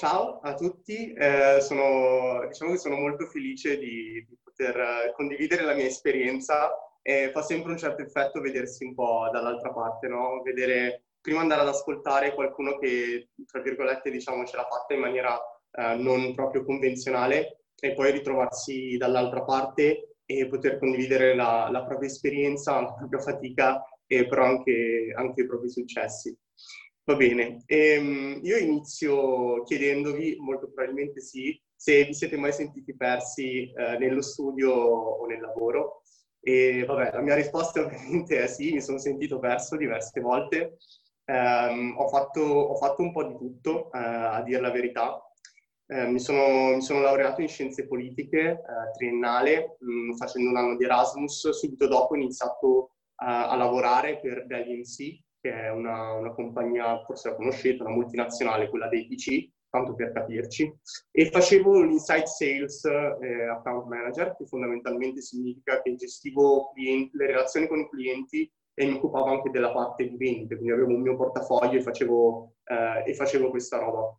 Ciao a tutti, eh, sono, diciamo che sono molto felice di, di poter condividere la mia esperienza e fa sempre un certo effetto vedersi un po' dall'altra parte, no? Vedere, prima andare ad ascoltare qualcuno che, tra virgolette, diciamo, ce l'ha fatta in maniera eh, non proprio convenzionale e poi ritrovarsi dall'altra parte e poter condividere la, la propria esperienza, la propria fatica e però anche, anche i propri successi. Va bene, ehm, io inizio chiedendovi, molto probabilmente sì, se vi siete mai sentiti persi eh, nello studio o nel lavoro. E vabbè, la mia risposta ovviamente è sì, mi sono sentito perso diverse volte. Um, ho, fatto, ho, fatto, un po' di tutto, uh, a dire la verità. Uh, mi, sono, mi, sono, laureato in scienze politiche, uh, triennale, mm, facendo un anno di Erasmus. Subito dopo ho iniziato a lavorare per Dell EMC, che è una, una, compagnia, forse la conoscete, una multinazionale, quella dei PC, tanto per capirci, e facevo l'inside sales eh, account manager, che fondamentalmente significa che gestivo clienti, le relazioni con i clienti e mi occupavo anche della parte di vendite, quindi avevo un mio portafoglio e facevo, eh, e facevo questa roba.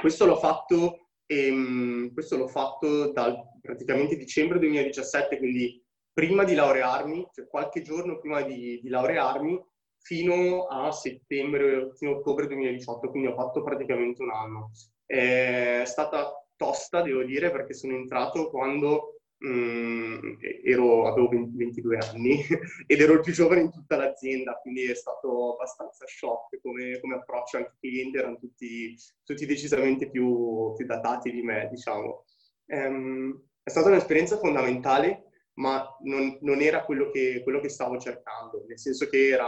Questo l'ho fatto, ehm, questo l'ho fatto dal praticamente dicembre 2017, quindi prima di laurearmi, cioè qualche giorno prima di, di laurearmi, fino a settembre, fino a ottobre 2018, quindi ho fatto praticamente un anno. È stata tosta, devo dire, perché sono entrato quando mh, mm, ero, avevo 20, 22 anni ed ero il più giovane in tutta l'azienda, quindi è stato abbastanza shock come, come approccio, anche i clienti erano tutti, tutti decisamente più, più, datati di me, diciamo. Um, è stata un'esperienza fondamentale ma non, non era quello che, quello che, stavo cercando, nel senso che era,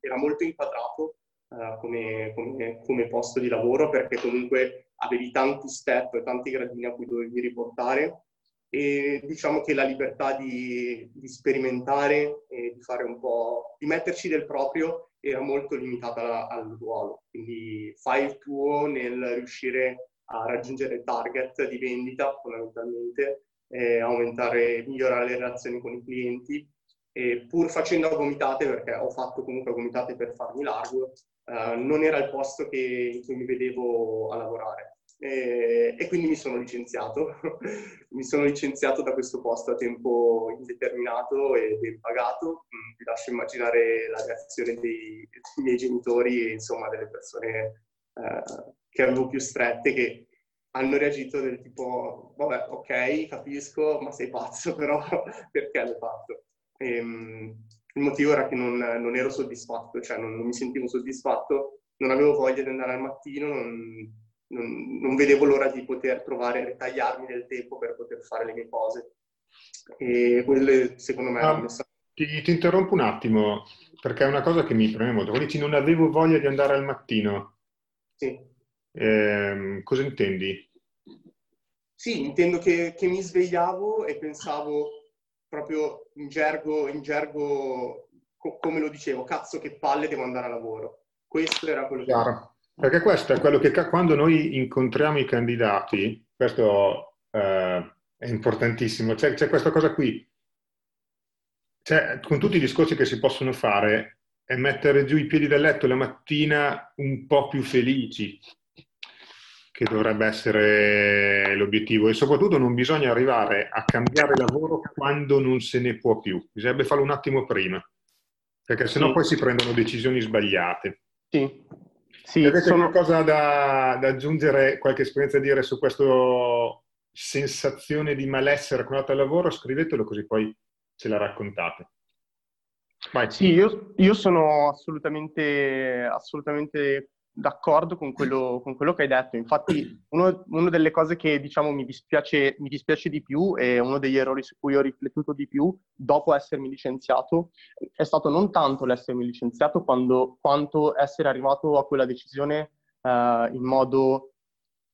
era molto inquadrato uh, come, come, come, posto di lavoro perché comunque avevi tanti step, e tanti gradini a cui dovevi riportare. E diciamo che la libertà di, di sperimentare e di fare un po', di metterci del proprio era molto limitata al ruolo, quindi fai il tuo nel riuscire a raggiungere il target di vendita fondamentalmente eh, aumentare, migliorare le relazioni con i clienti, e pur facendo a gomitate, perché ho fatto comunque a gomitate per farmi largo, eh, non era il posto che, in cui mi vedevo a lavorare. E, e quindi mi sono licenziato. mi sono licenziato da questo posto a tempo indeterminato e ben pagato. Mm, vi lascio immaginare la reazione dei, dei miei genitori e insomma delle persone eh, che avevo più strette che hanno reagito del tipo, vabbè, ok, capisco, ma sei pazzo, però perché l'hai fatto? E, um, il motivo era che non, non ero soddisfatto, cioè non, non, mi sentivo soddisfatto, non avevo voglia di andare al mattino, non, non vedevo l'ora di poter trovare, ritagliarmi del tempo per poter fare le mie cose. E quello secondo me ah, è messaggio. Ti, ti, interrompo un attimo, perché è una cosa che mi preme molto. Quando dici non avevo voglia di andare al mattino. Sì. Eh, cosa intendi? Sì, intendo che, che, mi svegliavo e pensavo proprio in gergo, in gergo co- come lo dicevo, cazzo che palle devo andare a lavoro. Questo era quello che... Chiaro. Perché questo è quello che quando noi incontriamo i candidati, questo eh, è importantissimo, c'è, c'è questa cosa qui, cioè, con tutti i discorsi che si possono fare, è mettere giù i piedi dal letto la mattina un po' più felici, che dovrebbe essere l'obiettivo e soprattutto non bisogna arrivare a cambiare lavoro quando non se ne può più, bisognerebbe farlo un attimo prima, perché sennò sì. poi si prendono decisioni sbagliate. Sì. Sì, Avete sono... qualcosa da, da, aggiungere, qualche esperienza da dire su questa sensazione di malessere conata al lavoro? Scrivetelo così poi ce la raccontate. Vai. Sì, io, io sono assolutamente, assolutamente d'accordo con quello, con quello, che hai detto. Infatti, una delle cose che diciamo mi dispiace, mi dispiace, di più e uno degli errori su cui ho riflettuto di più dopo essermi licenziato è stato non tanto l'essermi licenziato quando, quanto essere arrivato a quella decisione uh, in, modo,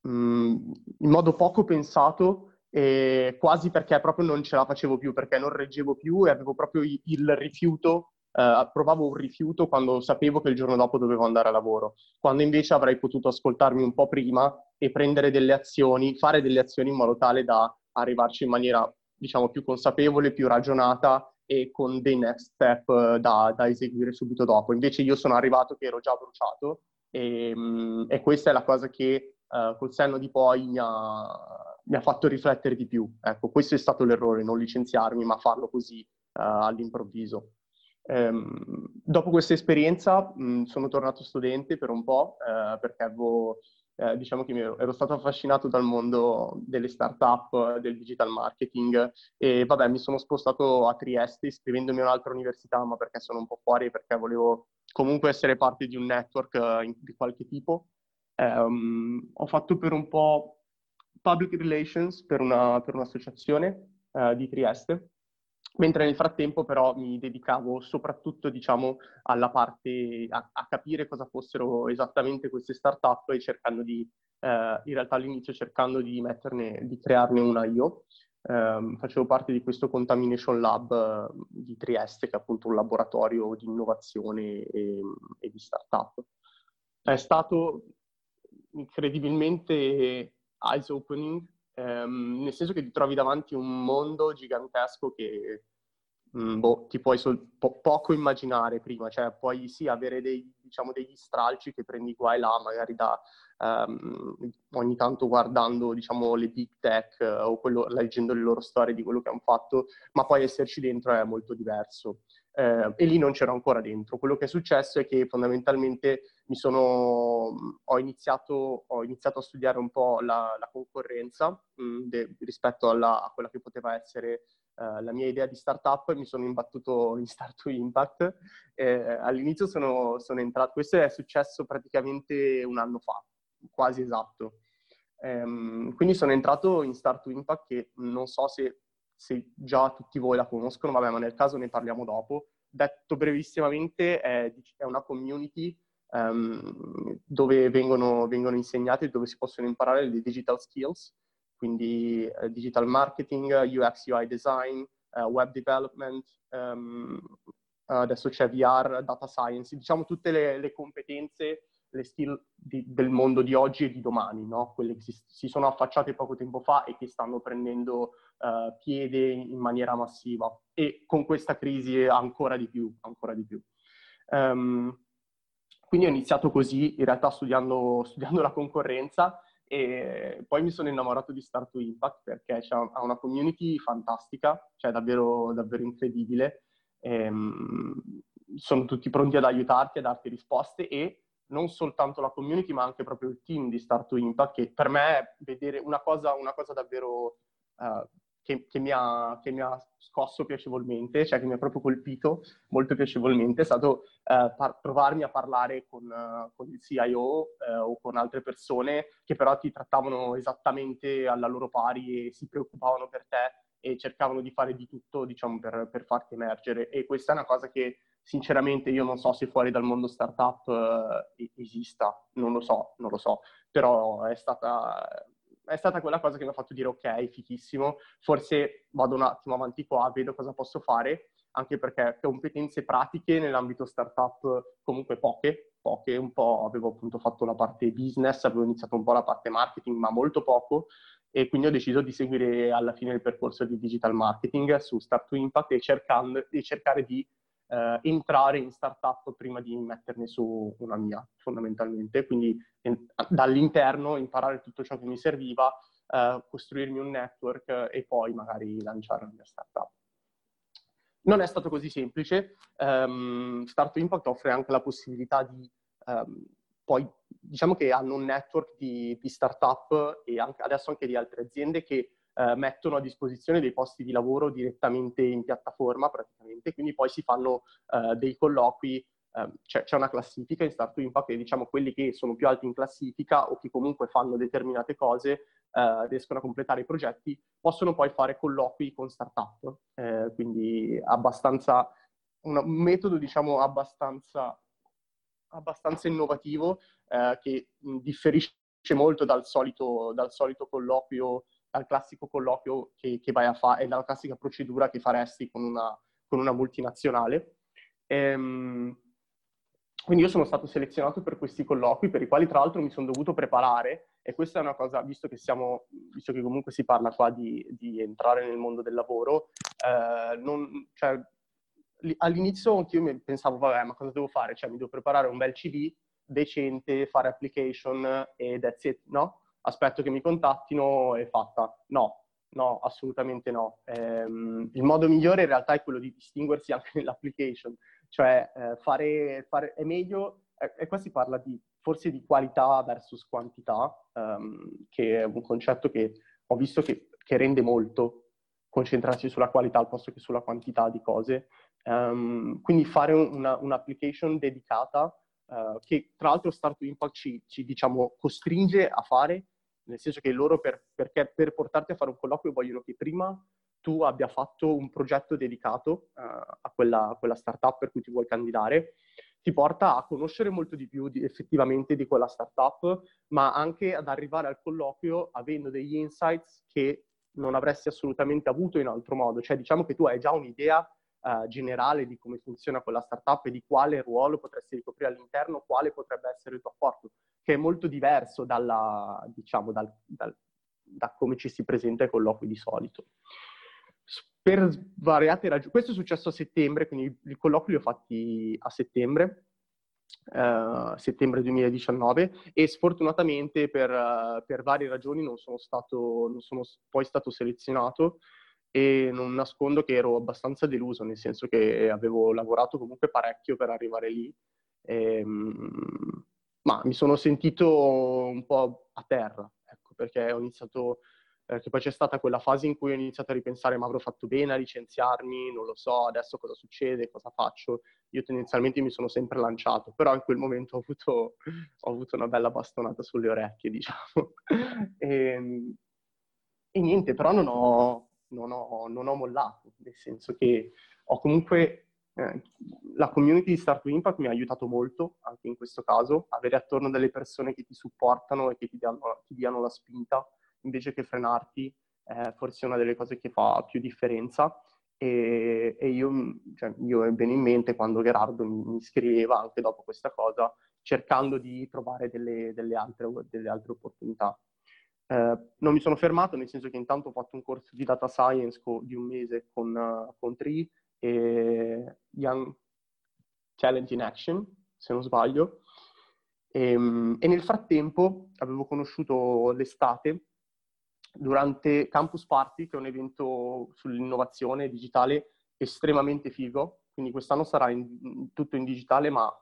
um, in modo poco pensato e quasi perché proprio non ce la facevo più, perché non reggevo più e avevo proprio il rifiuto eh, provavo un rifiuto quando sapevo che il giorno dopo dovevo andare a lavoro, quando invece avrei potuto ascoltarmi un po' prima e prendere delle azioni, fare delle azioni in modo tale da arrivarci in maniera, diciamo, più consapevole, più ragionata e con dei next step eh, da, da eseguire subito dopo. Invece io sono arrivato che ero già bruciato e, mm, e, questa è la cosa che uh, col senno di poi mi ha, mi ha, fatto riflettere di più. Ecco, questo è stato l'errore, non licenziarmi, ma farlo così uh, all'improvviso. Um, dopo questa esperienza mh, sono tornato studente per un po' uh, perché avevo eh, diciamo che ero, ero, stato affascinato dal mondo delle start-up, del digital marketing e vabbè mi sono spostato a Trieste iscrivendomi a un'altra università ma perché sono un po' fuori perché volevo comunque essere parte di un network in, di qualche tipo. Um, ho fatto per un po' public relations per, una, per un'associazione uh, di Trieste mentre nel frattempo però mi dedicavo soprattutto diciamo alla parte a, a capire cosa fossero esattamente queste startup e cercando di eh, in realtà all'inizio cercando di metterne di crearne una io. Eh, facevo parte di questo Contamination Lab eh, di Trieste che è appunto un laboratorio di innovazione e, e di startup. È stato incredibilmente eyes opening ehm, nel senso che ti trovi davanti un mondo gigantesco che mh, boh, ti puoi sol- po- poco immaginare prima, cioè puoi sì avere dei, diciamo, degli stralci che prendi qua e là, magari da um, ogni tanto guardando diciamo, le big tech uh, o quello, leggendo le loro storie di quello che hanno fatto, ma poi esserci dentro è molto diverso. Eh, e lì non c'ero ancora dentro. Quello che è successo è che fondamentalmente sono, ho, iniziato, ho iniziato a studiare un po' la, la concorrenza mh, de, rispetto alla, a quella che poteva essere uh, la mia idea di startup mi sono imbattuto in Start to Impact. Eh, all'inizio sono, sono entrato, questo è successo praticamente un anno fa, quasi esatto. Um, quindi sono entrato in Start to Impact che non so se se già tutti voi la conoscono, vabbè, ma nel caso ne parliamo dopo. Detto brevissimamente, è, è una community um, dove vengono, vengono insegnate, dove si possono imparare le digital skills, quindi uh, digital marketing, UX, UI design, uh, web development, um, adesso c'è VR, data science, diciamo tutte le, le competenze le skill di, del mondo di oggi e di domani, no? quelle che si, si, sono affacciate poco tempo fa e che stanno prendendo uh, piede in maniera massiva e con questa crisi ancora di più, ancora di più. Um, quindi ho iniziato così, in realtà studiando, studiando, la concorrenza e poi mi sono innamorato di Start to Impact perché ha una community fantastica, cioè davvero, davvero incredibile. E, um, sono tutti pronti ad aiutarti, a darti risposte e non soltanto la community, ma anche proprio il team di Start to Impact, che per me è vedere una cosa, una cosa davvero uh, che, che, mi ha, che, mi ha, scosso piacevolmente, cioè che mi ha proprio colpito molto piacevolmente, è stato uh, par- trovarmi a parlare con, uh, con il CIO o con altre persone che però ti trattavano esattamente alla loro pari e si preoccupavano per te e cercavano di fare di tutto, diciamo, per, per farti emergere. E questa è una cosa che sinceramente io non so se fuori dal mondo startup eh, esista, non lo so, non lo so, però è stata, è stata quella cosa che mi ha fatto dire ok, fichissimo, forse vado un attimo avanti qua, vedo cosa posso fare, anche perché competenze pratiche nell'ambito startup comunque poche, poche, un po' avevo appunto fatto la parte business, avevo iniziato un po' la parte marketing, ma molto poco, e quindi ho deciso di seguire alla fine il percorso di digital marketing su Start to Impact e, cercando, e cercare di eh, entrare in startup prima di metterne su una mia, fondamentalmente. Quindi en- dall'interno imparare tutto ciò che mi serviva, eh, costruirmi un network e poi magari lanciare la mia startup. Non è stato così semplice. Um, Start Impact offre anche la possibilità di um, poi diciamo che hanno un network di, di startup e anche, adesso anche di altre aziende che eh, mettono a disposizione dei posti di lavoro direttamente in piattaforma praticamente, quindi poi si fanno eh, dei colloqui, eh, c'è, c'è, una classifica in Start to Impact e diciamo quelli che sono più alti in classifica o che comunque fanno determinate cose, eh, riescono a completare i progetti, possono poi fare colloqui con startup, eh, quindi abbastanza, un metodo diciamo abbastanza abbastanza innovativo eh, che differisce molto dal solito, dal solito colloquio dal classico colloquio che, che vai a fare e dalla classica procedura che faresti con una, con una multinazionale. Ehm, quindi io sono stato selezionato per questi colloqui, per i quali tra l'altro mi sono dovuto preparare, e questa è una cosa, visto che, siamo, visto che comunque si parla qua di, di entrare nel mondo del lavoro, eh, non, cioè, all'inizio anch'io mi pensavo, vabbè, ma cosa devo fare? Cioè, mi devo preparare un bel CV decente, fare application e that's it, no? Aspetto che mi contattino e fatta. No, no, assolutamente no. Ehm, il modo migliore in realtà è quello di distinguersi anche nell'application, cioè eh, fare, fare, è meglio, e eh, qua si parla di, forse di qualità versus quantità, ehm, che è un concetto che ho visto che, che rende molto concentrarsi sulla qualità al posto che sulla quantità di cose. Um, quindi fare una, un'application dedicata uh, che tra l'altro Start to Impact ci, ci diciamo, costringe a fare, nel senso che loro per, perché per portarti a fare un colloquio vogliono che prima tu abbia fatto un progetto dedicato uh, a, quella, a, quella, startup per cui ti vuoi candidare, ti porta a conoscere molto di più di, effettivamente di quella startup, ma anche ad arrivare al colloquio avendo degli insights che non avresti assolutamente avuto in altro modo. Cioè diciamo che tu hai già un'idea uh, generale di come funziona quella startup e di quale ruolo potresti ricoprire all'interno, quale potrebbe essere il tuo apporto, che è molto diverso dalla, diciamo, dal, dal, da come ci si presenta ai colloqui di solito. Per svariate ragioni, questo è successo a settembre, quindi i colloqui li ho fatti a settembre, Uh, settembre 2019 e sfortunatamente per, uh, per, varie ragioni non sono, stato, non sono poi stato selezionato e non nascondo che ero abbastanza deluso, nel senso che avevo lavorato comunque parecchio per arrivare lì, e, um, ma mi sono sentito un po' a terra, ecco, perché ho iniziato perché poi c'è stata quella fase in cui ho iniziato a ripensare ma avrò fatto bene a licenziarmi, non lo so, adesso cosa succede, cosa faccio. Io tendenzialmente mi sono sempre lanciato, però in quel momento ho avuto, ho avuto una bella bastonata sulle orecchie, diciamo. e, ehm, e, niente, però non ho, non, ho, non ho, mollato, nel senso che ho comunque... Eh, la community di Start to Impact mi ha aiutato molto, anche in questo caso, avere attorno delle persone che ti supportano e che ti diano, ti diano la spinta invece che frenarti, eh, forse è una delle cose che fa più differenza. E, e io, cioè, io ho bene in mente quando Gerardo mi, mi, scriveva anche dopo questa cosa, cercando di trovare delle, delle, altre, delle altre, opportunità. Eh, non mi sono fermato, nel senso che intanto ho fatto un corso di data science co- di un mese con, uh, con Tree e Young Challenge in Action, se non sbaglio. E, ehm, e nel frattempo avevo conosciuto l'estate durante Campus Party, che è un evento sull'innovazione digitale estremamente figo. Quindi quest'anno sarà in, tutto in digitale, ma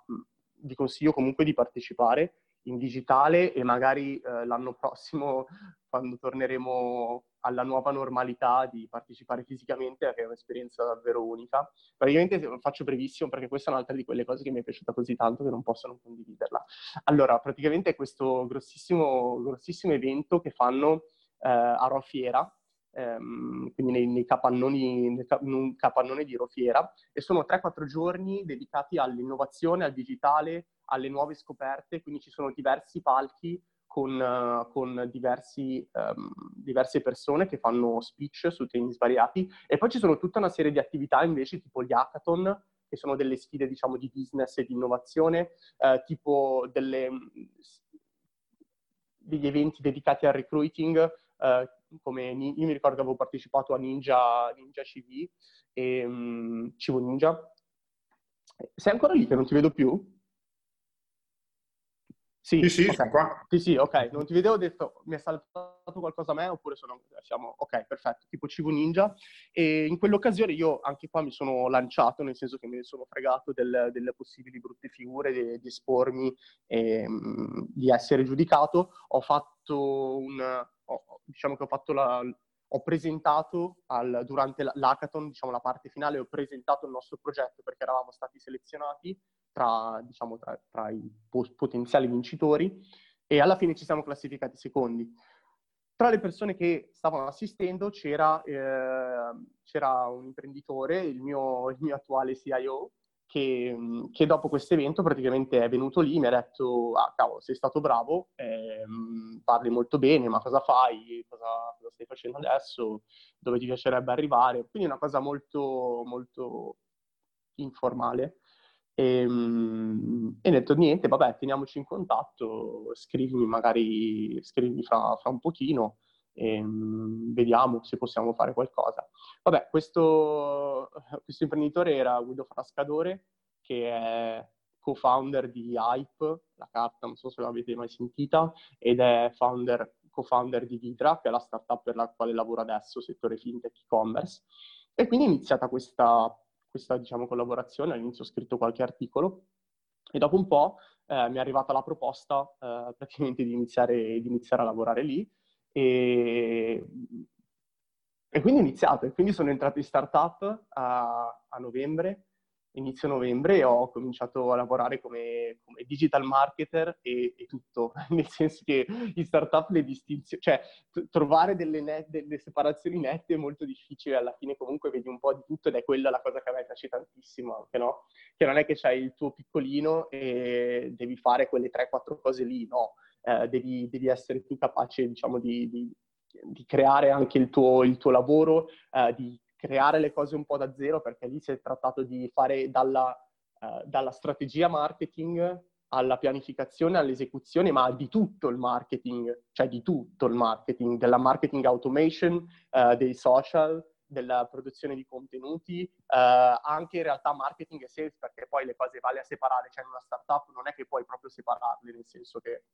vi consiglio comunque di partecipare in digitale e magari eh, l'anno prossimo, quando torneremo alla nuova normalità, di partecipare fisicamente, che è un'esperienza davvero unica. Praticamente faccio brevissimo perché questa è un'altra di quelle cose che mi è piaciuta così tanto che non posso non condividerla. Allora, praticamente è questo grossissimo, grossissimo evento che fanno eh, a Rofiera, ehm, quindi nei, nei, capannoni, nei, in un capannone di Rofiera, e sono 3-4 giorni dedicati all'innovazione, al digitale, alle nuove scoperte, quindi ci sono diversi palchi con, uh, con diversi, um, diverse persone che fanno speech su temi svariati e poi ci sono tutta una serie di attività invece tipo gli hackathon, che sono delle sfide diciamo di business e di innovazione, uh, tipo delle, degli eventi dedicati al recruiting, eh, come io mi ricordo che avevo partecipato a Ninja, Ninja CV e um, Civo Ninja. Sei ancora lì che non ti vedo più? Sì, sì, sì, okay. qua. Sì, sì, ok. Non ti vedevo, ho detto, mi è saltato qualcosa a me oppure sono, siamo, ok, perfetto, tipo Cibo Ninja. E in quell'occasione io anche qua mi sono lanciato, nel senso che me ne sono fregato del, delle possibili brutte figure, di, di espormi, e, um, di essere giudicato. Ho fatto un, ho, diciamo che ho fatto la, ho presentato al, durante l'hackathon, diciamo la parte finale, ho presentato il nostro progetto perché eravamo stati selezionati tra, diciamo, tra, tra i potenziali vincitori e alla fine ci siamo classificati secondi. Tra le persone che stavano assistendo c'era, eh, c'era un imprenditore, il mio, il mio attuale CIO, che, che, dopo questo evento praticamente è venuto lì mi ha detto ah cavolo sei stato bravo, eh, parli molto bene, ma cosa fai, cosa, cosa, stai facendo adesso, dove ti piacerebbe arrivare, quindi una cosa molto, molto informale. E, mm, e ho detto niente, vabbè, teniamoci in contatto, scrivimi magari, scrivimi fra, fra un pochino e um, vediamo se possiamo fare qualcosa. Vabbè, questo, questo imprenditore era Guido Frascadore, che è co-founder di Hype, la carta, non so se l'avete mai sentita, ed è founder co-founder di Vidra, che è la startup per la quale lavoro adesso, settore fintech e-commerce. E quindi è iniziata questa, questa diciamo, collaborazione, all'inizio ho scritto qualche articolo e dopo un po' eh, mi è arrivata la proposta eh, praticamente di iniziare, di iniziare, a lavorare lì e, e quindi ho iniziato, e quindi sono entrato in startup a, a novembre inizio novembre ho cominciato a lavorare come, come digital marketer e, e, tutto, nel senso che in startup le distinzioni, cioè t- trovare delle, net, delle, separazioni nette è molto difficile, alla fine comunque vedi un po' di tutto ed è quella la cosa che a me piace tantissimo anche, no? Che non è che c'hai il tuo piccolino e devi fare quelle 3-4 cose lì, no? Eh, devi, devi, essere più capace, diciamo, di, di, di creare anche il tuo, il tuo lavoro, eh, di creare le cose un po' da zero, perché lì si è trattato di fare dalla, uh, dalla strategia marketing alla pianificazione, all'esecuzione, ma di tutto il marketing, cioè di tutto il marketing, della marketing automation, uh, dei social, della produzione di contenuti, uh, anche in realtà marketing e sales, perché poi le cose vale a separare, cioè in una startup non è che puoi proprio separarle, nel senso che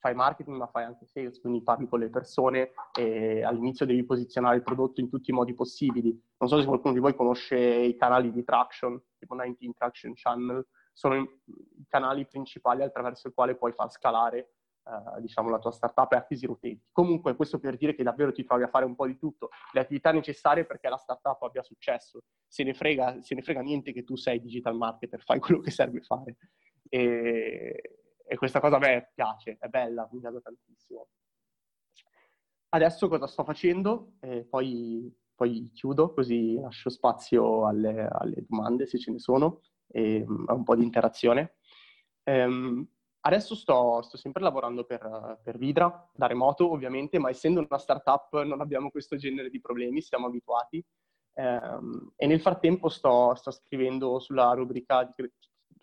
fai marketing ma fai anche sales, quindi parli con le persone e all'inizio devi posizionare il prodotto in tutti i modi possibili. Non so se qualcuno di voi conosce i canali di traction, tipo 19 Traction Channel, sono i canali principali attraverso i quali puoi far scalare Uh, diciamo, la tua startup e acquisire utenti. Comunque, questo per dire che davvero ti trovi a fare un po' di tutto, le attività necessarie perché la startup abbia successo. Se ne frega, se ne frega niente che tu sei digital marketer, fai quello che serve fare. E, e questa cosa a me piace, è bella, mi piace tantissimo. Adesso cosa sto facendo? Eh, poi, poi, chiudo, così lascio spazio alle, alle domande se ce ne sono e mm, a un po' di interazione. Um, adesso sto, sto, sempre lavorando per, per, Vidra, da remoto ovviamente, ma essendo una startup non abbiamo questo genere di problemi, siamo abituati. Um, e nel frattempo sto, sto, scrivendo sulla rubrica di,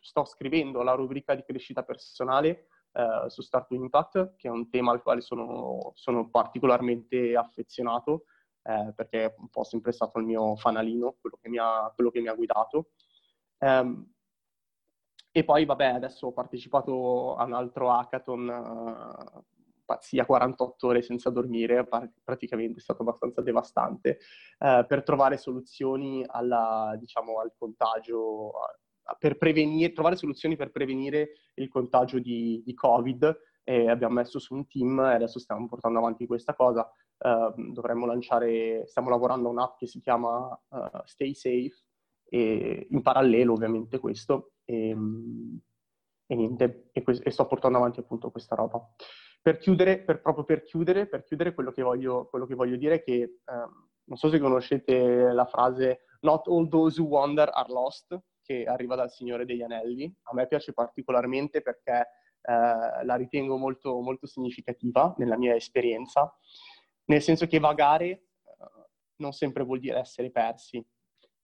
sto scrivendo la rubrica di crescita personale eh, su Start Impact, che è un tema al quale sono, sono particolarmente affezionato, eh, perché è un po' sempre stato il mio fanalino, quello che mi ha, che mi ha guidato. Um, e poi, vabbè, adesso ho partecipato a un altro hackathon, uh, pazzia, 48 ore senza dormire, praticamente è stato abbastanza devastante, uh, per trovare soluzioni alla, diciamo, al contagio, per prevenire, trovare soluzioni per prevenire il contagio di, di Covid e abbiamo messo su un team e adesso stiamo portando avanti questa cosa. Uh, dovremmo lanciare, stiamo lavorando a un'app che si chiama uh, Stay Safe e in parallelo ovviamente questo e, e niente, e, que- e, sto portando avanti appunto questa roba. Per chiudere, per, proprio per chiudere, per chiudere quello, che voglio, quello che voglio dire è che um, non so se conoscete la frase Not all those who wander are lost, che arriva dal Signore degli Anelli. A me piace particolarmente perché eh, la ritengo molto, molto significativa nella mia esperienza, nel senso che vagare eh, non sempre vuol dire essere persi.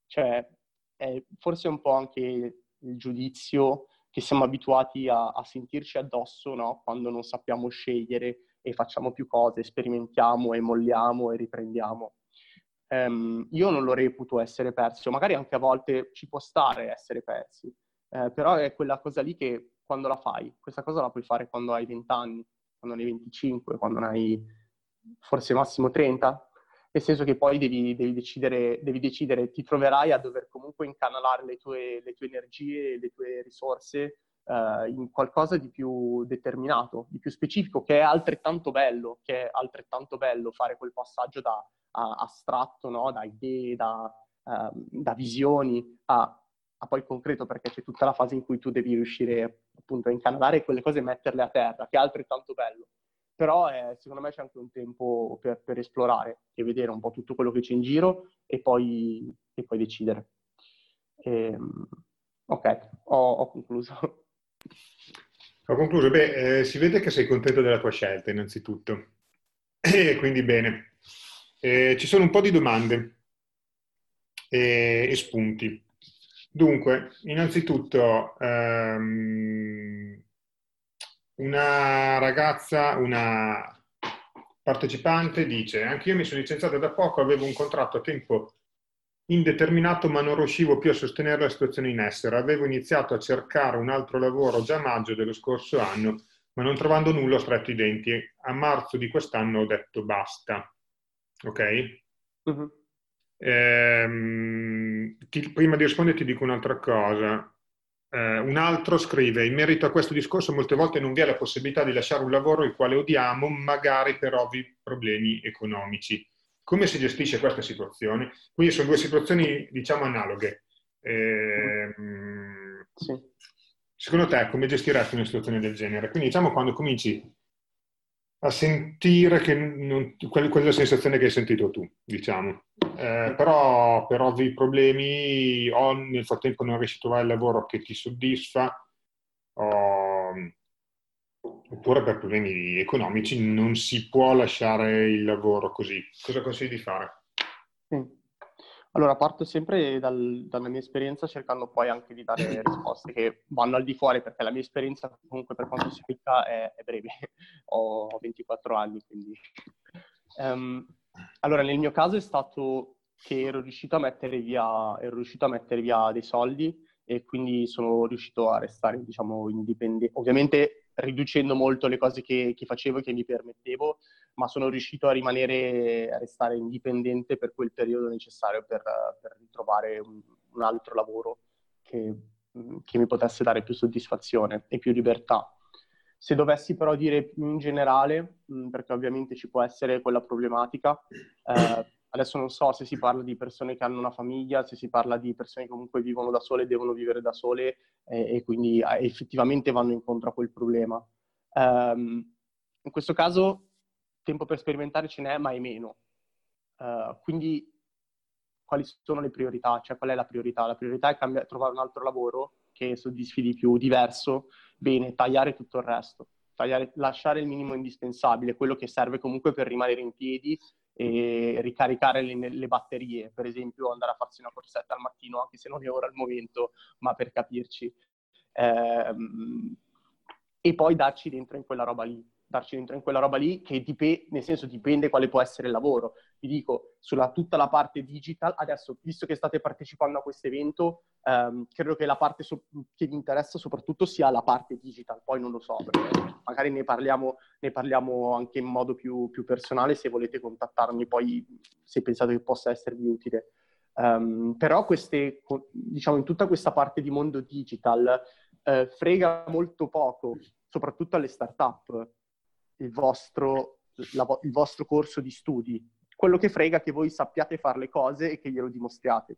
Cioè, è forse un po' anche il giudizio che siamo abituati a, a sentirci addosso no? quando non sappiamo scegliere e facciamo più cose, sperimentiamo e molliamo e riprendiamo ehm, io non lo reputo essere persi, o magari anche a volte ci può stare essere persi, eh, però è quella cosa lì che quando la fai, questa cosa la puoi fare quando hai 20 anni, quando ne hai 25, quando ne hai forse massimo 30, nel senso che poi devi, devi, decidere, devi decidere, ti troverai a dover comunque incanalare le tue, le tue energie, le tue risorse uh, in qualcosa di più determinato, di più specifico, che è altrettanto bello, che è altrettanto bello fare quel passaggio da astratto, no? da idee, da, uh, da visioni a, a, poi concreto, perché c'è tutta la fase in cui tu devi riuscire appunto a incanalare quelle cose e metterle a terra, che è altrettanto bello. Però eh, secondo me c'è anche un tempo per, per, esplorare e vedere un po' tutto quello che c'è in giro e poi, e poi decidere. E, ehm, ok, ho, ho concluso. Ho concluso. Beh, eh, si vede che sei contento della tua scelta, innanzitutto. E quindi bene. Eh, ci sono un po' di domande e, e spunti. Dunque, innanzitutto, um, una ragazza, una partecipante dice, anche io mi sono licenziata da poco, avevo un contratto a tempo indeterminato ma non riuscivo più a sostenere la situazione in essere. Avevo iniziato a cercare un altro lavoro già a maggio dello scorso anno, ma non trovando nulla ho stretto i denti. A marzo di quest'anno ho detto basta. Ok? Uh-huh. Ehm, ti, prima di rispondere ti dico un'altra cosa. Eh, un altro scrive, in merito a questo discorso molte volte non vi è la possibilità di lasciare un lavoro il quale odiamo, magari per ovvi problemi economici. Come si gestisce questa situazione? Quindi sono due situazioni, diciamo, analoghe. Eh, sì. Secondo te come gestiresti una situazione del genere? Quindi diciamo quando cominci a sentire che non, quella sensazione che hai sentito tu, diciamo. Eh, però per ovvi problemi o nel frattempo non riesci a trovare il lavoro che ti soddisfa o, oppure per problemi economici non si può lasciare il lavoro così. Cosa consigli di fare? Allora, parto sempre dal, dalla mia esperienza cercando poi anche di dare risposte che vanno al di fuori perché la mia esperienza comunque per quanto sia ricca è, è breve. Ho 24 anni, quindi... Um, allora, nel mio caso è stato che ero riuscito a mettere via, ero riuscito a mettere via dei soldi e quindi sono riuscito a restare, diciamo, indipendente. Ovviamente riducendo molto le cose che, che facevo e che mi permettevo, ma sono riuscito a rimanere, a restare indipendente per quel periodo necessario per, per ritrovare un, un, altro lavoro che, che, mi potesse dare più soddisfazione e più libertà. Se dovessi però dire in generale, perché ovviamente ci può essere quella problematica, eh, adesso non so se si parla di persone che hanno una famiglia, se si parla di persone che comunque vivono da sole, devono vivere da sole eh, e quindi eh, effettivamente vanno incontro a quel problema. Um, in questo caso tempo per sperimentare ce n'è, ma è meno. Uh, quindi quali sono le priorità? Cioè qual è la priorità? La priorità è cambiare, trovare un altro lavoro che soddisfi di più, diverso, bene, tagliare tutto il resto, tagliare, lasciare il minimo indispensabile, quello che serve comunque per rimanere in piedi e ricaricare le, le, batterie, per esempio andare a farsi una corsetta al mattino, anche se non è ora al momento, ma per capirci. Eh, e poi darci dentro in quella roba lì darci dentro in quella roba lì, che dipende, nel senso dipende quale può essere il lavoro. Vi dico, sulla tutta la parte digital, adesso, visto che state partecipando a questo evento, ehm, credo che la parte so- che vi interessa soprattutto sia la parte digital, poi non lo so, magari ne parliamo, ne parliamo, anche in modo più, più, personale se volete contattarmi poi, se pensate che possa esservi utile. Um, però queste, diciamo, in tutta questa parte di mondo digital eh, frega molto poco, soprattutto alle start-up, il vostro, la, il vostro corso di studi. Quello che frega è che voi sappiate fare le cose e che glielo dimostriate.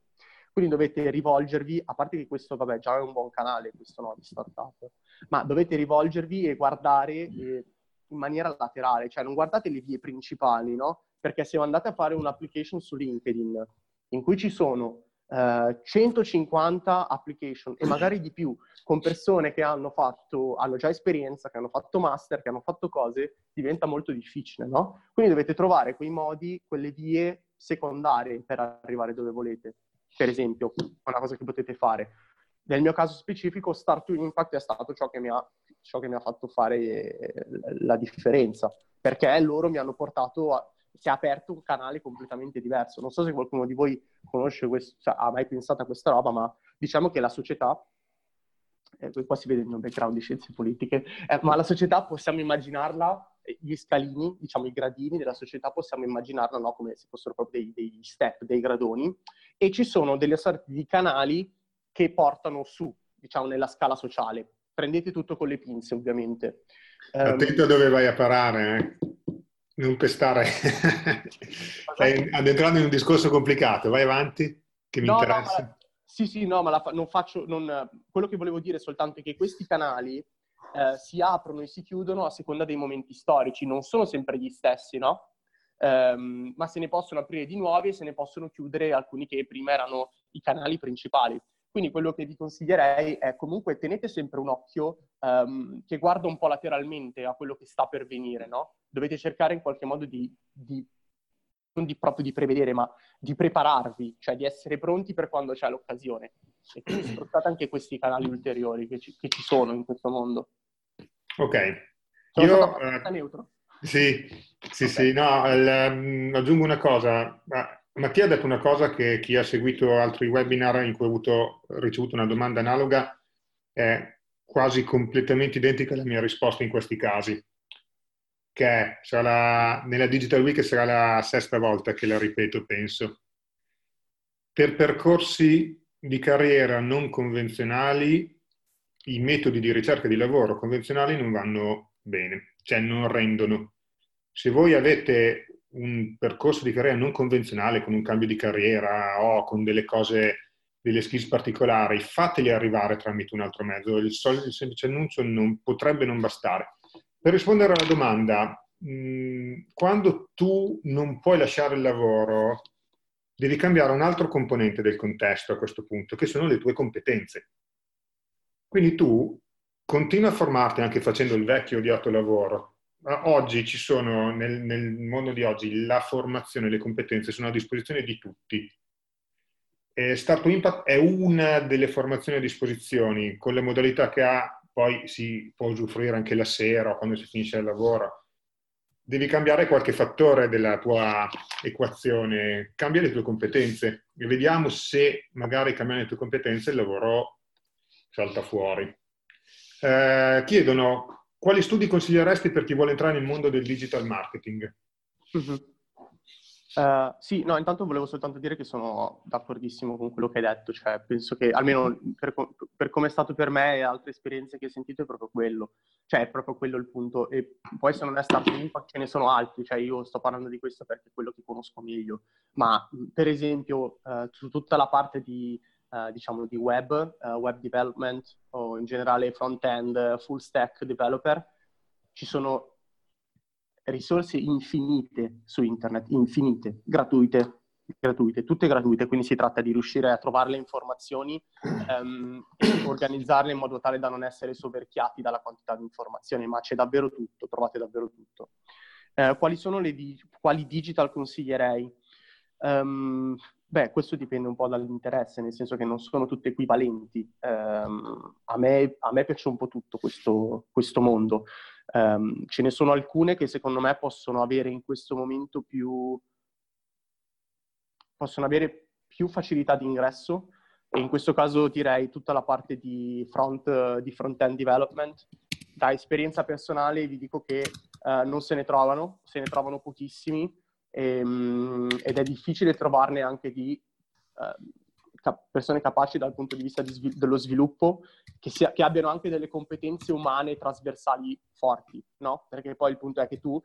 Quindi dovete rivolgervi, a parte che questo, vabbè, già è un buon canale, questo no, di startup, ma dovete rivolgervi e guardare eh, in maniera laterale, cioè non guardate le vie principali, no? Perché se andate a fare un'application su LinkedIn in cui ci sono 150 eh, application e magari di più con persone che hanno fatto, hanno già esperienza, che hanno fatto master, che hanno fatto cose, diventa molto difficile, no? Quindi dovete trovare quei modi, quelle vie secondarie per arrivare dove volete. Per esempio, una cosa che potete fare. Nel mio caso specifico, Start to Impact è stato ciò che mi ha, ciò che mi ha fatto fare la differenza, perché loro mi hanno portato a, si è aperto un canale completamente diverso. Non so se qualcuno di voi conosce questo, cioè, ha mai pensato a questa roba, ma diciamo che la società, eh, qua si vede il mio background di scienze politiche, eh, ma la società possiamo immaginarla, eh, gli scalini, diciamo i gradini della società, possiamo immaginarla no, come se fossero proprio dei, dei step, dei gradoni, e ci sono delle sorte di canali che portano su, diciamo, nella scala sociale. Prendete tutto con le pinze, ovviamente. Attento um, dove vai a parare, eh non pestare. Stai addentrando in un discorso complicato, vai avanti, che mi no, interessa. No, ma, sì, sì, no, ma la, non faccio... Non, quello che volevo dire è soltanto che questi canali eh, si aprono e si chiudono a seconda dei momenti storici, non sono sempre gli stessi, no? Um, ma se ne possono aprire di nuovi e se ne possono chiudere alcuni che prima erano i canali principali. Quindi quello che vi consiglierei è comunque tenete sempre un occhio um, che guarda un po' lateralmente a quello che sta per venire, no? Dovete cercare in qualche modo di, di non di, proprio di prevedere, ma di prepararvi, cioè di essere pronti per quando c'è l'occasione. E quindi sfruttate anche questi canali ulteriori che ci, che ci sono in questo mondo. Ok. Sono Io, uh, neutro. Sì, sì, okay. sì, no, l, um, aggiungo una cosa. Mattia ha detto una cosa che chi ha seguito altri webinar in cui ho avuto, ricevuto una domanda analoga, è quasi completamente identica alla mia risposta in questi casi, che sarà, nella Digital Week sarà la sesta volta che la ripeto, penso. Per percorsi di carriera non convenzionali, i metodi di ricerca di lavoro convenzionali non vanno bene, cioè non rendono. Se voi avete un percorso di carriera non convenzionale con un cambio di carriera o con delle cose, delle skills particolari, fateli arrivare tramite un altro mezzo. Il, sol- il semplice annuncio non, potrebbe non bastare. Per rispondere alla domanda, mh, quando tu non puoi lasciare il lavoro, devi cambiare un altro componente del contesto a questo punto, che sono le tue competenze. Quindi tu continua a formarti anche facendo il vecchio odiato lavoro. Oggi ci sono, nel, nel mondo di oggi, la formazione e le competenze sono a disposizione di tutti. E Startup Impact è una delle formazioni a disposizione, con le modalità che ha, poi si può usufruire anche la sera o quando si finisce il lavoro devi cambiare qualche fattore della tua equazione, cambia le tue competenze e vediamo se magari cambiando le tue competenze il lavoro salta fuori. Eh, chiedono quali studi consiglieresti per chi vuole entrare nel mondo del digital marketing? Mm-hmm. Uh, sì, no, intanto volevo soltanto dire che sono d'accordissimo con quello che hai detto, cioè penso che almeno per, per come è stato per me e altre esperienze che ho sentito è proprio quello, cioè è proprio quello il punto. E poi se non è stato Impact ce ne sono altri, cioè io sto parlando di questo perché è quello che conosco meglio, ma per esempio uh, su tutta la parte di, uh, diciamo di web, web development o in generale front-end, full stack developer, ci sono risorse infinite su internet, infinite, gratuite, gratuite, tutte gratuite, quindi si tratta di riuscire a trovare le informazioni um, e organizzarle in modo tale da non essere soverchiati dalla quantità di informazioni, ma c'è davvero tutto, trovate davvero tutto. Uh, quali sono le di- quali digital consiglierei? Um, beh, questo dipende un po' dall'interesse, nel senso che non sono tutte equivalenti. Um, a, me, a, me, piace un po' tutto questo, questo mondo. Um, ce ne sono alcune che secondo me possono avere in questo momento più, possono avere più facilità di ingresso e in questo caso direi tutta la parte di, front, di front-end development. Da esperienza personale vi dico che uh, non se ne trovano, se ne trovano pochissimi e, um, ed è difficile trovarne anche di uh, persone capaci dal punto di vista di svil- dello sviluppo, che, sia, che, abbiano anche delle competenze umane trasversali forti, no? Perché poi il punto è che tu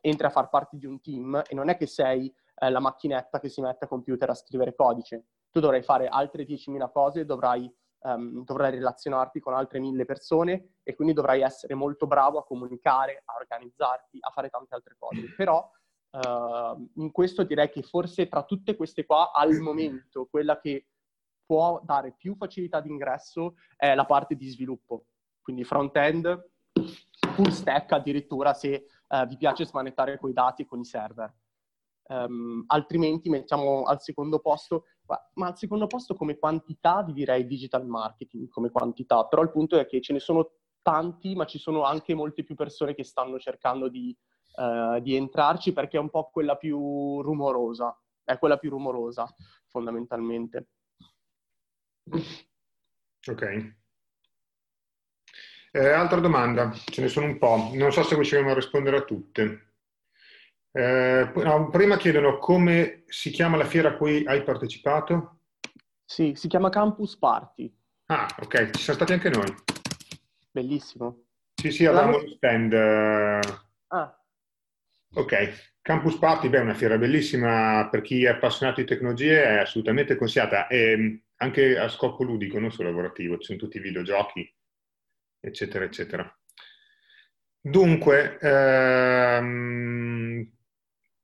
entri a far parte di un team e non è che sei eh, la macchinetta che si mette a computer a scrivere codice. Tu dovrai fare altre 10.000 cose, dovrai, um, dovrai relazionarti con altre mille persone e quindi dovrai essere molto bravo a comunicare, a organizzarti, a fare tante altre cose. Però Uh, in questo direi che forse tra tutte queste qua, al momento, quella che può dare più facilità di ingresso è la parte di sviluppo, quindi front-end, full stack addirittura se uh, vi piace smanettare con i dati e con i server. Um, altrimenti mettiamo al secondo posto, ma al secondo posto come quantità vi direi digital marketing, come quantità, però il punto è che ce ne sono tanti, ma ci sono anche molte più persone che stanno cercando di, uh, di entrarci perché è un po' quella più rumorosa, è quella più rumorosa fondamentalmente. Ok. Eh, altra domanda, ce ne sono un po', non so se riusciremo a rispondere a tutte. Eh, no, prima chiedono come si chiama la fiera a cui hai partecipato? Sì, si chiama Campus Party. Ah, ok, ci siamo stati anche noi. Bellissimo. Sì, sì, avevamo lo stand. Eh. Ah. Ok, Campus Party, beh, è una fiera bellissima per chi è appassionato di tecnologie, è assolutamente consigliata. E anche a scopo ludico, non solo lavorativo, ci sono tutti i videogiochi, eccetera, eccetera. Dunque, ehm,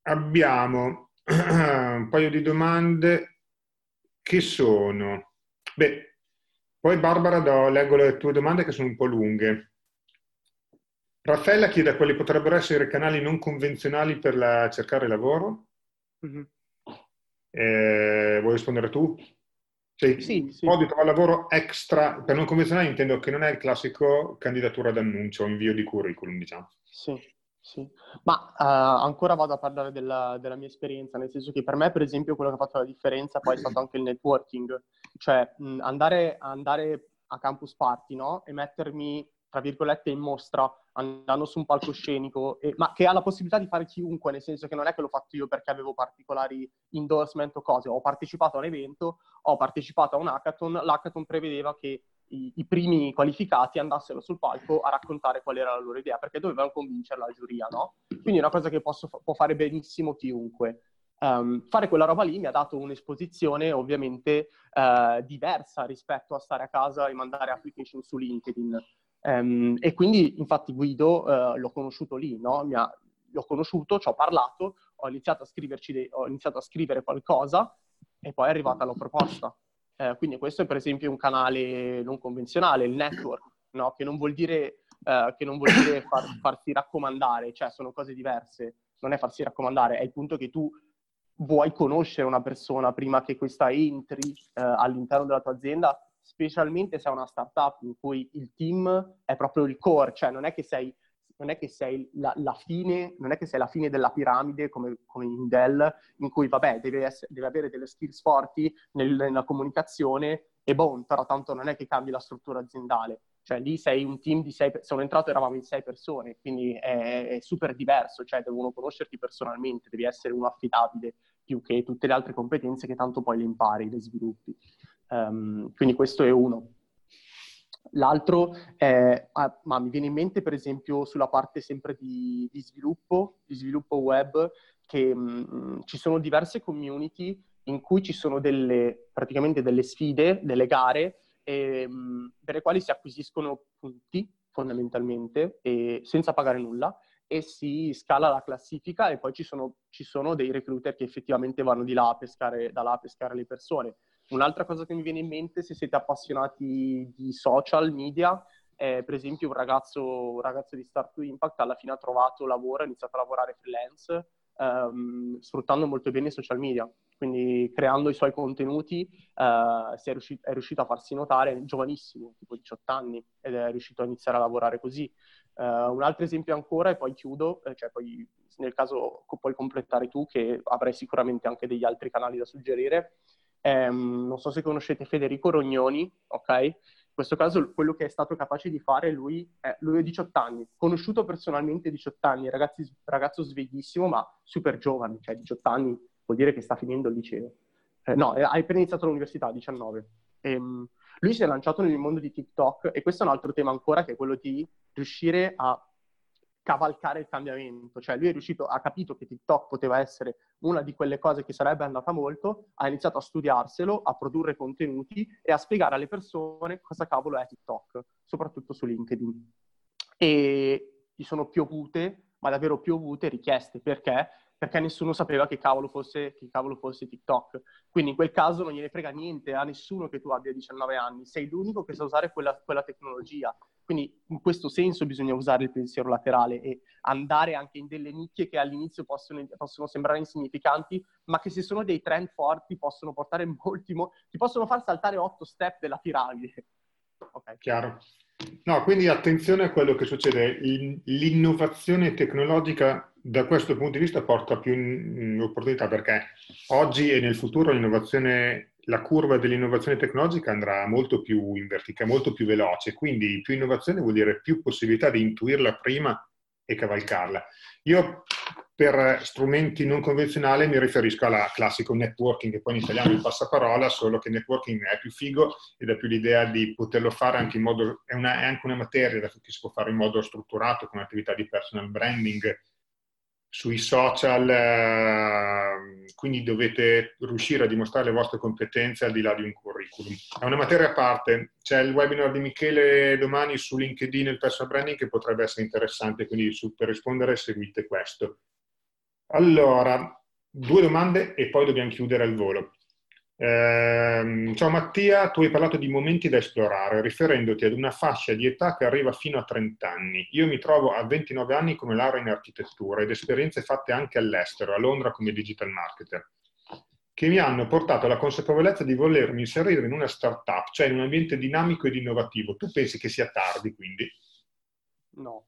abbiamo un paio di domande che sono... Beh, poi Barbara do, leggo le tue domande che sono un po' lunghe. Raffaella chiede quali potrebbero essere i canali non convenzionali per la, cercare lavoro. Mm-hmm. Eh, vuoi rispondere tu? Cioè, sì, sì. di trovare lavoro extra, per non convenzionale intendo che non è il classico candidatura d'annuncio, invio di curriculum, diciamo. Sì, sì. Ma uh, ancora vado a parlare della, della, mia esperienza, nel senso che per me, per esempio, quello che ha fatto la differenza poi è stato anche il networking, cioè mh, andare, andare a Campus Party, no? E mettermi, tra virgolette, in mostra andando su un palcoscenico, e, ma che ha la possibilità di fare chiunque, nel senso che non è che l'ho fatto io perché avevo particolari endorsement o cose. Ho partecipato a un evento, ho partecipato a un hackathon, l'hackathon prevedeva che i, i, primi qualificati andassero sul palco a raccontare qual era la loro idea, perché dovevano convincere la giuria, no? Quindi è una cosa che posso, può fare benissimo chiunque. Um, fare quella roba lì mi ha dato un'esposizione ovviamente uh, diversa rispetto a stare a casa e mandare application su LinkedIn. Um, e quindi, infatti, Guido uh, l'ho conosciuto lì, no? ha, l'ho conosciuto, ci ho parlato, ho iniziato, de- ho iniziato a scrivere qualcosa e poi è arrivata la proposta. Uh, quindi questo è per esempio un canale non convenzionale, il network, no? che non vuol dire, uh, che non vuol dire far, farsi raccomandare, cioè sono cose diverse, non è farsi raccomandare, è il punto che tu vuoi conoscere una persona prima che questa entri all'interno della tua azienda specialmente se è una startup in cui il team è proprio il core, cioè non è che sei, è che sei la, la, fine, non è che sei la fine della piramide come, come in Dell, in cui vabbè, deve, essere, deve avere delle skills forti nel, nella comunicazione e boh, però tanto non è che cambi la struttura aziendale. Cioè lì sei un team di sei, sono entrato eravamo in sei persone, quindi è, è super diverso, cioè devono conoscerti personalmente, devi essere uno affidabile più che tutte le altre competenze che tanto poi le impari, le sviluppi. Um, quindi questo è uno. L'altro è, ah, ma mi viene in mente per esempio sulla parte sempre di, di sviluppo, di sviluppo web, che mh, mm, ci sono diverse community in cui ci sono delle, praticamente delle sfide, delle gare, e, mh, mm, per le quali si acquisiscono punti fondamentalmente e, senza pagare nulla e si scala la classifica e poi ci sono, ci sono dei recruiter che effettivamente vanno di là a pescare, da là a pescare le persone. Un'altra cosa che mi viene in mente, se siete appassionati di social media, è per esempio un ragazzo, un ragazzo di Start to Impact alla fine ha trovato lavoro, ha iniziato a lavorare freelance, um, sfruttando molto bene i social media. Quindi creando i suoi contenuti uh, è, riuscito, è, riuscito, a farsi notare, giovanissimo, tipo 18 anni, ed è riuscito a iniziare a lavorare così. Uh, un altro esempio ancora, e poi chiudo, eh, cioè poi nel caso puoi completare tu, che avrai sicuramente anche degli altri canali da suggerire, ehm, non so se conoscete Federico Rognoni, ok? In questo caso quello che è stato capace di fare lui, è, lui ha 18 anni, conosciuto personalmente 18 anni, ragazzi, ragazzo sveglissimo ma super giovane, cioè 18 anni vuol dire che sta finendo il liceo. Eh, no, ha appena iniziato l'università, 19. Ehm, lui si è lanciato nel mondo di TikTok e questo è un altro tema ancora che è quello di riuscire a cavalcare il cambiamento, cioè lui è riuscito, ha capito che TikTok poteva essere una di quelle cose che sarebbe andata molto, ha iniziato a studiarselo, a produrre contenuti e a spiegare alle persone cosa cavolo è TikTok, soprattutto su LinkedIn. E gli sono piovute, ma davvero piovute richieste, perché? perché nessuno sapeva che cavolo, fosse, che cavolo fosse TikTok. Quindi in quel caso non gliene frega niente a nessuno che tu abbia 19 anni, sei l'unico che sa usare quella, quella tecnologia. Quindi in questo senso bisogna usare il pensiero laterale e andare anche in delle nicchie che all'inizio possono, possono sembrare insignificanti, ma che se sono dei trend forti possono portare molti, ti possono far saltare otto step della piramide. Ok. Chiaro. No, quindi attenzione a quello che succede. L'innovazione tecnologica da questo punto di vista porta più opportunità perché oggi e nel futuro l'innovazione, la curva dell'innovazione tecnologica andrà molto più in verticale, molto più veloce. Quindi più innovazione vuol dire più possibilità di intuirla prima e cavalcarla. Io per strumenti non convenzionali mi riferisco alla classico networking, che poi in italiano è il passaparola, solo che networking è più figo ed ha più l'idea di poterlo fare anche in modo, è, una, è anche una materia che si può fare in modo strutturato, con attività di personal branding, sui social, eh, quindi dovete riuscire a dimostrare le vostre competenze al di là di un curriculum. È una materia a parte, c'è il webinar di Michele domani su LinkedIn e il personal branding che potrebbe essere interessante, quindi per rispondere seguite questo. Allora, due domande e poi dobbiamo chiudere al volo. Eh, ciao Mattia, tu hai parlato di momenti da esplorare, riferendoti ad una fascia di età che arriva fino a 30 anni. Io mi trovo a 29 anni come laurea in architettura ed esperienze fatte anche all'estero, a Londra come digital marketer, che mi hanno portato alla consapevolezza di volermi inserire in una startup, cioè in un ambiente dinamico ed innovativo. Tu pensi che sia tardi quindi? No,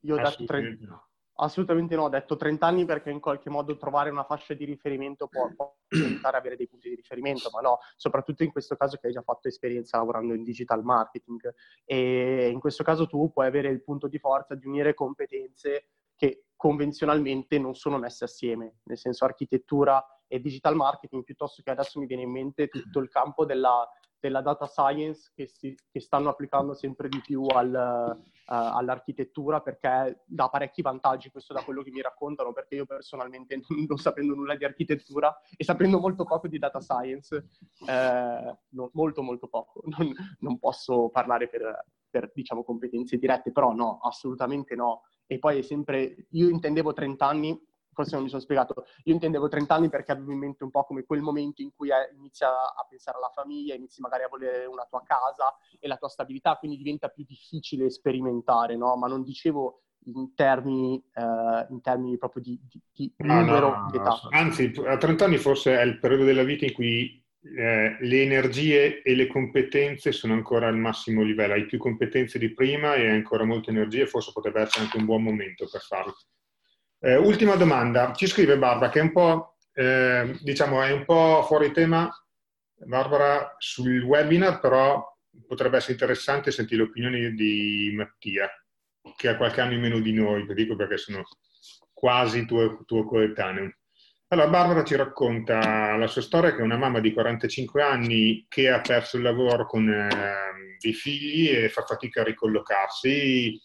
io dato 30... No Assolutamente no, ho detto 30 anni perché in qualche modo trovare una fascia di riferimento può, può aiutare ad avere dei punti di riferimento, ma no, soprattutto in questo caso che hai già fatto esperienza lavorando in digital marketing. E in questo caso tu puoi avere il punto di forza di unire competenze che convenzionalmente non sono messe assieme, nel senso architettura e digital marketing, piuttosto che adesso mi viene in mente tutto il campo della della data science che, si, che stanno applicando sempre di più al, uh, all'architettura perché dà parecchi vantaggi, questo da quello che mi raccontano, perché io personalmente non, sapendo nulla di architettura e sapendo molto poco di data science, eh, no, molto molto poco, non, non posso parlare per, per, diciamo, competenze dirette, però no, assolutamente no. E poi è sempre, io intendevo 30 anni forse non mi sono spiegato. Io intendevo 30 anni perché avevo in mente un po' come quel momento in cui inizi a pensare alla famiglia, inizi magari a volere una tua casa e la tua stabilità, quindi diventa più difficile sperimentare, no? Ma non dicevo in termini, eh, in termini proprio di, di, di numero no, no, d'età. Anzi, a 30 anni forse è il periodo della vita in cui eh, le energie e le competenze sono ancora al massimo livello. Hai più competenze di prima e hai ancora molte energie, forse potrebbe essere anche un buon momento per farlo. Eh, ultima domanda, ci scrive Barbara che è un po', eh, diciamo, è un po' fuori tema, Barbara, sul webinar, però potrebbe essere interessante sentire l'opinione di Mattia, che ha qualche anno in meno di noi, lo dico perché sono quasi tuo, tuo coetaneo. Allora, Barbara ci racconta la sua storia, che è una mamma di 45 anni che ha perso il lavoro con eh, dei figli e fa fatica a ricollocarsi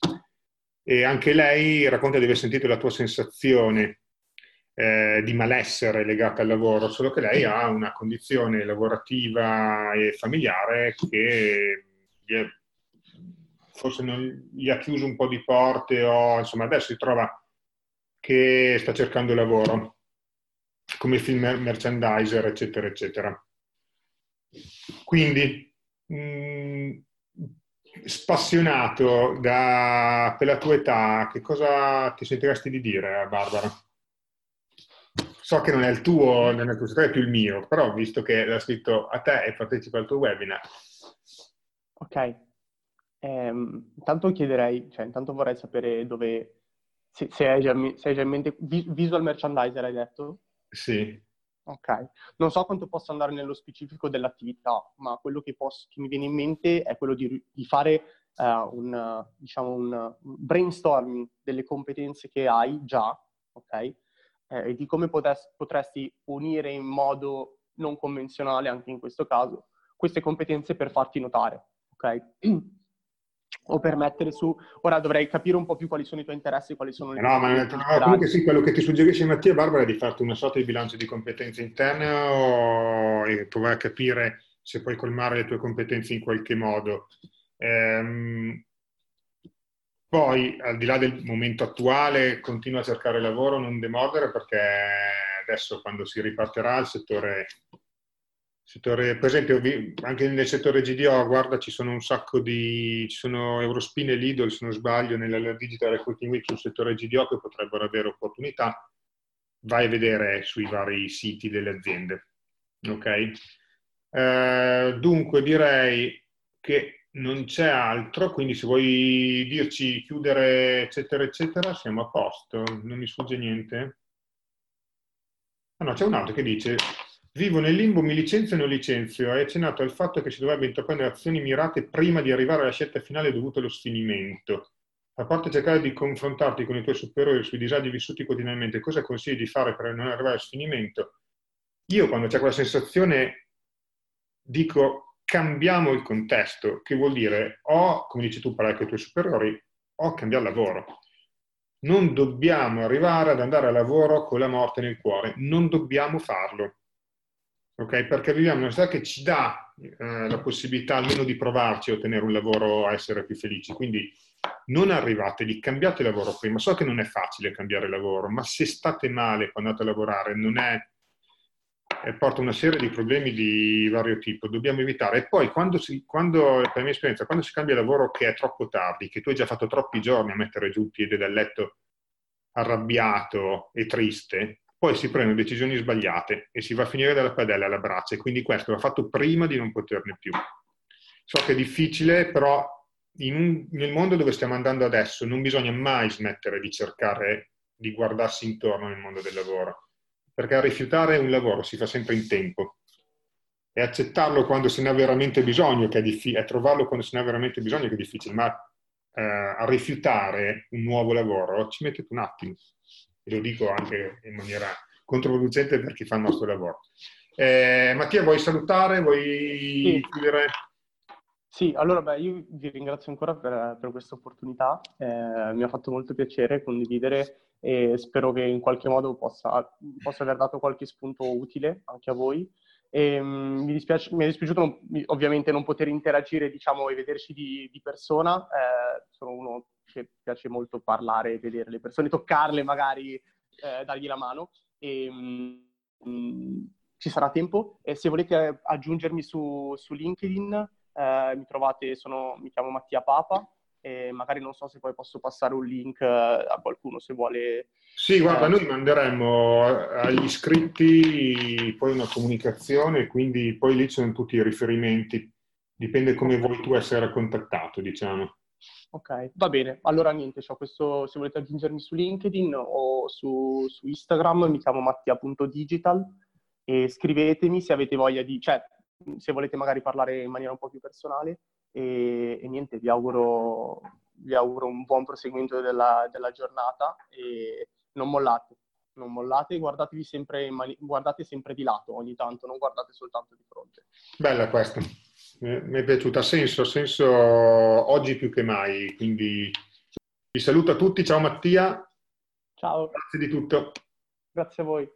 e anche lei racconta di aver sentito la tua sensazione eh, di malessere legata al lavoro, solo che lei ha una condizione lavorativa e familiare che è, forse non, gli ha chiuso un po' di porte o insomma adesso si trova che sta cercando lavoro come film merchandiser, eccetera, eccetera. Quindi mh, mm, spassionato da, per la tua età, che cosa ti sentiresti di dire, Barbara? So che non è il tuo, non è tuo più il mio, però visto che l'ha scritto a te e partecipa al tuo webinar. Ok. Ehm, intanto chiederei, cioè intanto vorrei sapere dove, se, se, hai, già, se hai già in mente, visual merchandiser hai detto? Sì. Ok, non so quanto posso andare nello specifico dell'attività, ma quello che, posso, che mi viene in mente è quello di, di fare uh, un, diciamo un, brainstorming delle competenze che hai già, ok? Eh, e di come potes- potresti unire in modo non convenzionale, anche in questo caso, queste competenze per farti notare, ok? o per mettere su... Ora dovrei capire un po' più quali sono i tuoi interessi, quali sono le no, ma, no, comunque sì, quello che ti suggerisce Mattia Barbara è di farti una sorta di bilancio di competenze interne o... e provare a capire se puoi colmare le tue competenze in qualche modo. Ehm... Poi, al di là del momento attuale, continua a cercare lavoro, non demordere perché adesso quando si riparterà il settore Settore, per esempio, anche nel settore GDO, guarda, ci sono un sacco di, ci sono Eurospin e Lidl, se non sbaglio, nella Digital Recruiting Week sul settore GDO che potrebbero avere opportunità. Vai a vedere sui vari siti delle aziende. Ok? Eh, dunque, direi che non c'è altro, quindi se vuoi dirci chiudere, eccetera, eccetera, siamo a posto. Non mi sfugge niente. Ah no, c'è un altro che dice Vivo nel limbo, mi licenzio o non licenzio? Hai accennato al fatto che si dovrebbe intraprendere azioni mirate prima di arrivare alla scelta finale dovuta allo sfinimento. A parte cercare di confrontarti con i tuoi superiori sui disagi vissuti quotidianamente, cosa consigli di fare per non arrivare allo sfinimento? Io quando c'è quella sensazione dico cambiamo il contesto, che vuol dire o, come dici tu, parlare con i tuoi superiori, o cambiare lavoro. Non dobbiamo arrivare ad andare a lavoro con la morte nel cuore, non dobbiamo farlo ok? Perché viviamo in una società che ci dà eh, la possibilità almeno di provarci a ottenere un lavoro, a essere più felici. Quindi non arrivate lì, cambiate lavoro prima. So che non è facile cambiare lavoro, ma se state male quando andate a lavorare, non è, eh, porta una serie di problemi di vario tipo, dobbiamo evitare. E poi, quando, si, quando, per la mia esperienza, quando si cambia lavoro che è troppo tardi, che tu hai già fatto troppi giorni a mettere giù il piede dal letto arrabbiato e triste, poi si prendono decisioni sbagliate e si va a finire dalla padella alla braccia e quindi questo va fatto prima di non poterne più. So che è difficile, però un, nel mondo dove stiamo andando adesso non bisogna mai smettere di cercare di guardarsi intorno nel mondo del lavoro, perché a rifiutare un lavoro si fa sempre in tempo e accettarlo quando se ne ha veramente bisogno, che è difficile, trovarlo quando se ne ha veramente bisogno, che è difficile, ma eh, a rifiutare un nuovo lavoro ci mettete un attimo, e lo dico anche in maniera controproducente per chi fa il nostro lavoro. Eh, Mattia, vuoi salutare? Vuoi sì. chiudere? Sì, allora beh, io vi ringrazio ancora per, per questa opportunità, eh, mi ha fatto molto piacere condividere e spero che in qualche modo possa, possa aver dato qualche spunto utile anche a voi. E, um, mi, dispiace, mi, è dispiaciuto non, ovviamente non poter interagire diciamo, e vederci di, di persona, eh, sono uno che piace molto parlare e vedere le persone, toccarle magari, eh, dargli la mano. E, um, ci sarà tempo. E se volete aggiungermi su, su LinkedIn, eh, mi trovate, sono, mi chiamo Mattia Papa e magari non so se poi posso passare un link eh, a qualcuno se vuole. Sì, guarda, eh, noi manderemo agli iscritti poi una comunicazione, quindi poi lì ci sono tutti i riferimenti, dipende come vuoi tu essere contattato, diciamo. Ok, va bene. Allora niente, questo, se volete aggiungermi su LinkedIn o su, su Instagram, mi chiamo mattia.digital e scrivetemi se avete voglia di, cioè se volete magari parlare in maniera un po' più personale e, e niente, vi auguro, vi auguro, un buon proseguimento della, della, giornata e non mollate, non mollate, guardatevi sempre, mani- guardate sempre di lato ogni tanto, non guardate soltanto di fronte. Bella questa, mi è piaciuta, ha senso, senso oggi più che mai, quindi vi saluto a tutti, ciao Mattia. Ciao. Grazie di tutto. Grazie a voi.